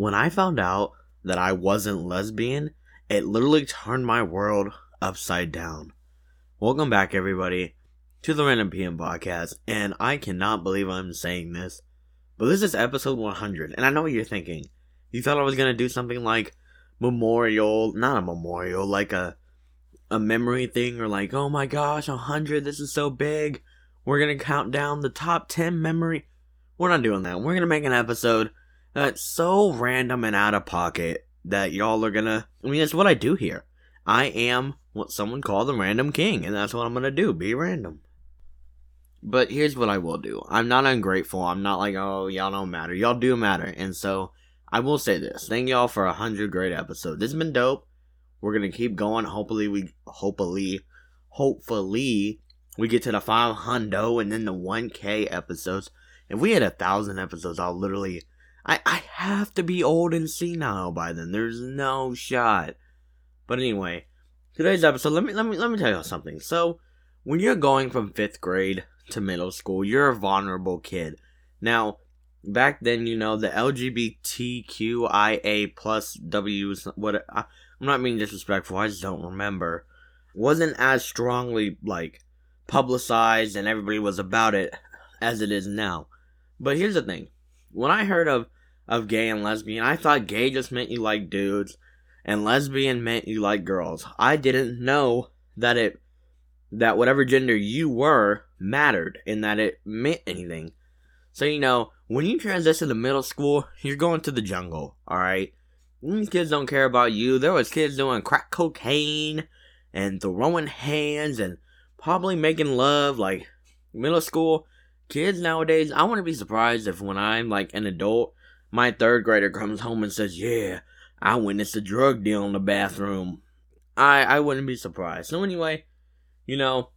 when I found out that I wasn't lesbian, it literally turned my world upside down. Welcome back, everybody, to the Random PM podcast, and I cannot believe I'm saying this, but this is episode 100, and I know what you're thinking. You thought I was gonna do something like memorial, not a memorial, like a a memory thing, or like, oh my gosh, 100, this is so big. We're gonna count down the top 10 memory. We're not doing that. We're gonna make an episode that's so random and out of pocket that y'all are gonna. I mean, that's what I do here. I am what someone called the random king, and that's what I'm gonna do be random. But here's what I will do I'm not ungrateful. I'm not like, oh, y'all don't matter. Y'all do matter. And so I will say this thank y'all for a 100 great episodes. This has been dope. We're gonna keep going. Hopefully, we, hopefully, hopefully, we get to the 500 and then the 1K episodes. If we had a thousand episodes, I'll literally I, I have to be old and senile by then. There's no shot. But anyway, today's episode, let me let me let me tell you something. So when you're going from fifth grade to middle school, you're a vulnerable kid. Now, back then, you know, the LGBTQIA plus W's what I, I'm not being disrespectful, I just don't remember. Wasn't as strongly like publicized and everybody was about it as it is now. But here's the thing when I heard of of gay and lesbian, I thought gay just meant you like dudes and lesbian meant you like girls. I didn't know that it that whatever gender you were mattered and that it meant anything. So you know, when you transition to middle school, you're going to the jungle, alright? These kids don't care about you. There was kids doing crack cocaine and throwing hands and probably making love like middle school kids nowadays, I wouldn't be surprised if when I'm like an adult, my third grader comes home and says, "Yeah, I witnessed a drug deal in the bathroom." I I wouldn't be surprised. So anyway, you know,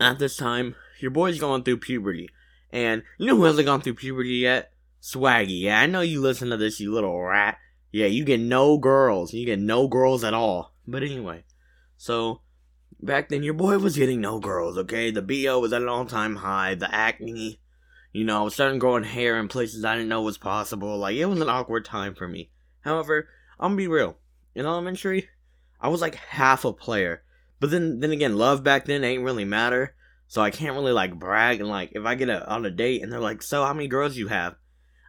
at this time, your boy's going through puberty, and you know who hasn't gone through puberty yet? Swaggy. Yeah, I know you listen to this, you little rat. Yeah, you get no girls. You get no girls at all. But anyway, so back then your boy was getting no girls, okay? The BO was at an all time high, the acne, you know, I was starting growing hair in places I didn't know was possible. Like, it was an awkward time for me. However, I'm gonna be real. In elementary, I was like half a player. But then then again, love back then ain't really matter. So I can't really like brag and like if I get a, on a date and they're like, "So how many girls you have?"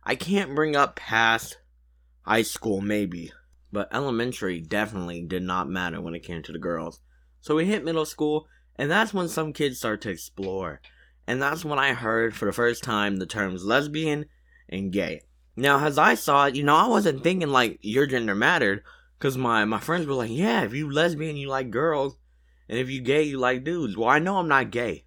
I can't bring up past high school maybe, but elementary definitely did not matter when it came to the girls. So we hit middle school, and that's when some kids start to explore. And that's when I heard for the first time the terms lesbian and gay. Now, as I saw it, you know, I wasn't thinking like your gender mattered, because my, my friends were like, yeah, if you lesbian, you like girls, and if you gay, you like dudes. Well, I know I'm not gay.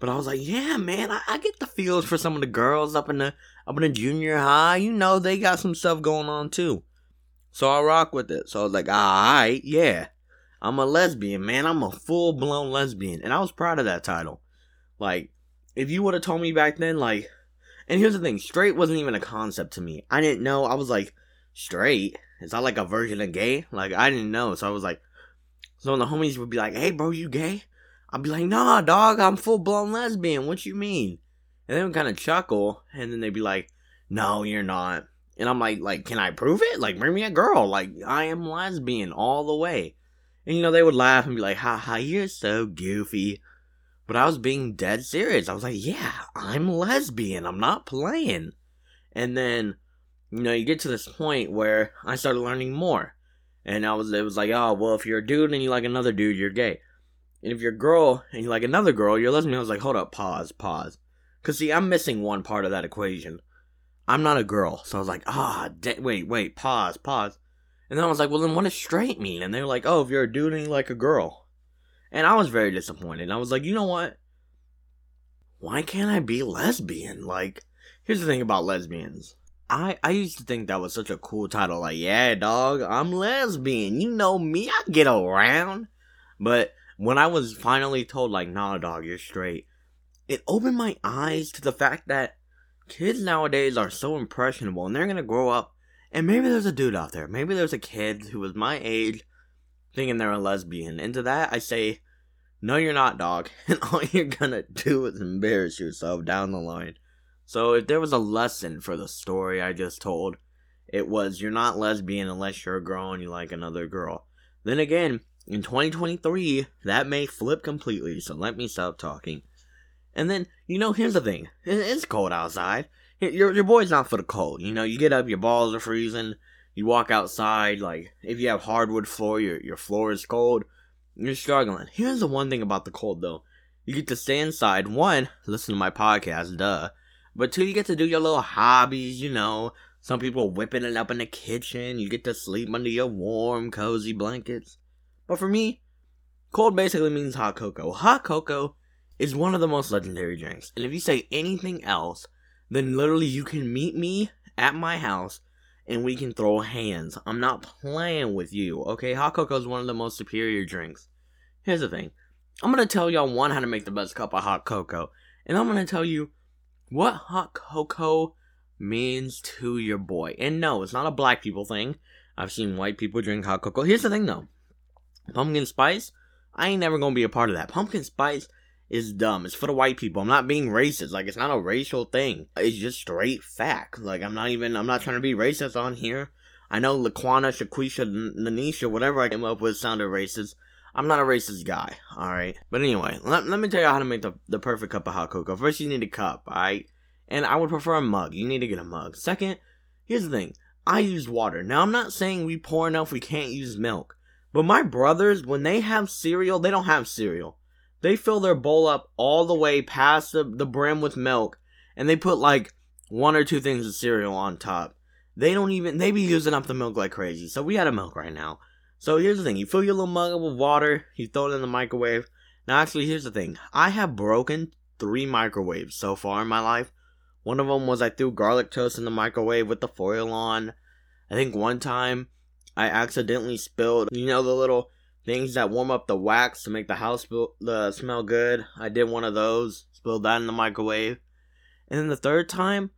But I was like, yeah, man, I, I get the feels for some of the girls up in the up in the junior high. You know, they got some stuff going on too. So I rock with it. So I was like, alright, yeah. I'm a lesbian, man. I'm a full blown lesbian. And I was proud of that title. Like, if you would have told me back then, like, and here's the thing straight wasn't even a concept to me. I didn't know. I was like, straight? Is that like a version of gay? Like, I didn't know. So I was like, so when the homies would be like, hey, bro, you gay? I'd be like, nah, dog, I'm full blown lesbian. What you mean? And they would kind of chuckle, and then they'd be like, no, you're not. And I'm like, like, can I prove it? Like, bring me a girl. Like, I am lesbian all the way. And you know, they would laugh and be like, "Ha ha, you're so goofy. But I was being dead serious. I was like, yeah, I'm lesbian. I'm not playing. And then, you know, you get to this point where I started learning more. And I was, it was like, oh, well, if you're a dude and you like another dude, you're gay. And if you're a girl and you like another girl, you're lesbian. I was like, hold up, pause, pause. Cause see, I'm missing one part of that equation. I'm not a girl. So I was like, ah, oh, wait, wait, pause, pause. And then I was like, well, then what does straight mean? And they were like, oh, if you're a dude and you like a girl. And I was very disappointed. I was like, you know what? Why can't I be lesbian? Like, here's the thing about lesbians. I, I used to think that was such a cool title. Like, yeah, dog, I'm lesbian. You know me, I get around. But when I was finally told, like, nah, dog, you're straight, it opened my eyes to the fact that kids nowadays are so impressionable and they're gonna grow up and maybe there's a dude out there. Maybe there's a kid who was my age thinking they're a lesbian. And to that, I say, no, you're not, dog. And all you're gonna do is embarrass yourself down the line. So if there was a lesson for the story I just told, it was you're not lesbian unless you're a girl and you like another girl. Then again, in 2023, that may flip completely, so let me stop talking. And then, you know, here's the thing. It's cold outside. Your, your boy's not for the cold. You know, you get up, your balls are freezing. You walk outside, like, if you have hardwood floor, your, your floor is cold. You're struggling. Here's the one thing about the cold, though. You get to stay inside. One, listen to my podcast, duh. But two, you get to do your little hobbies, you know. Some people whipping it up in the kitchen. You get to sleep under your warm, cozy blankets. But for me, cold basically means hot cocoa. Hot cocoa is one of the most legendary drinks. And if you say anything else, then literally you can meet me at my house and we can throw hands. I'm not playing with you, okay? Hot cocoa is one of the most superior drinks. Here's the thing I'm gonna tell y'all one how to make the best cup of hot cocoa, and I'm gonna tell you what hot cocoa means to your boy. And no, it's not a black people thing. I've seen white people drink hot cocoa. Here's the thing though pumpkin spice, I ain't never gonna be a part of that. Pumpkin spice is dumb. It's for the white people. I'm not being racist. Like it's not a racial thing. It's just straight fact. Like I'm not even. I'm not trying to be racist on here. I know Laquana, Shaquisha, Nanisha, whatever I came up with sounded racist. I'm not a racist guy, alright? But anyway, let, let me tell you how to make the, the perfect cup of hot cocoa. First, you need a cup, alright? And I would prefer a mug. You need to get a mug. Second, here's the thing I use water. Now, I'm not saying we pour enough, we can't use milk. But my brothers, when they have cereal, they don't have cereal. They fill their bowl up all the way past the, the brim with milk, and they put like one or two things of cereal on top. They don't even, they be using up the milk like crazy. So we had a milk right now. So here's the thing you fill your little mug up with water, you throw it in the microwave. Now, actually, here's the thing I have broken three microwaves so far in my life. One of them was I threw garlic toast in the microwave with the foil on. I think one time I accidentally spilled, you know, the little things that warm up the wax to make the house uh, smell good. I did one of those, spilled that in the microwave. And then the third time,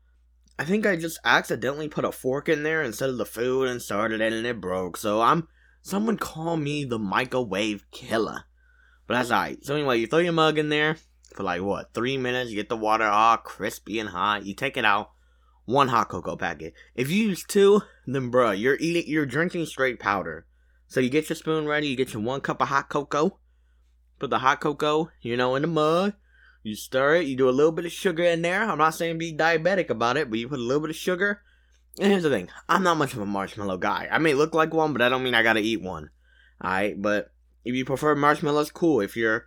I think I just accidentally put a fork in there instead of the food and started it and it broke. So I'm, someone call me the microwave killer. But that's alright. So anyway, you throw your mug in there for like what, three minutes, you get the water all crispy and hot, you take it out, one hot cocoa packet. If you use two, then bruh, you're eating, you're drinking straight powder. So you get your spoon ready, you get your one cup of hot cocoa, put the hot cocoa, you know, in the mug. You stir it, you do a little bit of sugar in there. I'm not saying be diabetic about it, but you put a little bit of sugar. And here's the thing I'm not much of a marshmallow guy. I may look like one, but I don't mean I gotta eat one. Alright, but if you prefer marshmallows, cool. If you're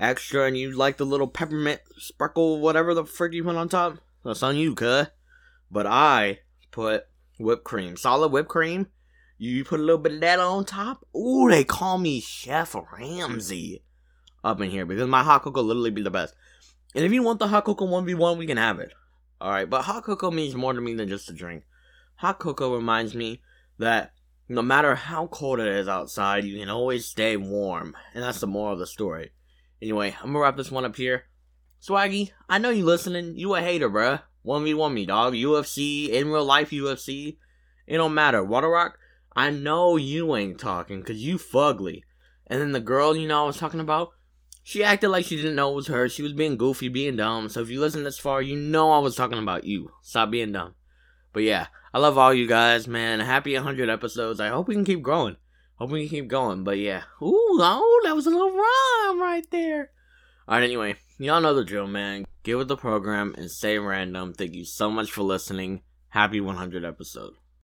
extra and you like the little peppermint sprinkle, whatever the frick you put on top, that's on you, cuh. But I put whipped cream, solid whipped cream. You put a little bit of that on top. Ooh, they call me Chef Ramsay up in here because my hot cocoa literally be the best. And if you want the hot cocoa 1v1, we can have it. Alright, but hot cocoa means more to me than just a drink. Hot cocoa reminds me that no matter how cold it is outside, you can always stay warm. And that's the moral of the story. Anyway, I'm gonna wrap this one up here. Swaggy, I know you listening. You a hater, bruh. 1v1 me, dog. UFC, in real life UFC. It don't matter. Water Rock, I know you ain't talking because you fugly. And then the girl, you know, I was talking about, she acted like she didn't know it was her. She was being goofy, being dumb. So if you listen this far, you know I was talking about you. Stop being dumb. But yeah, I love all you guys, man. Happy 100 episodes. I hope we can keep growing. Hope we can keep going. But yeah. Ooh, oh, that was a little rhyme right there. Alright, anyway, y'all know the drill, man. Get with the program and stay random. Thank you so much for listening. Happy 100 episode.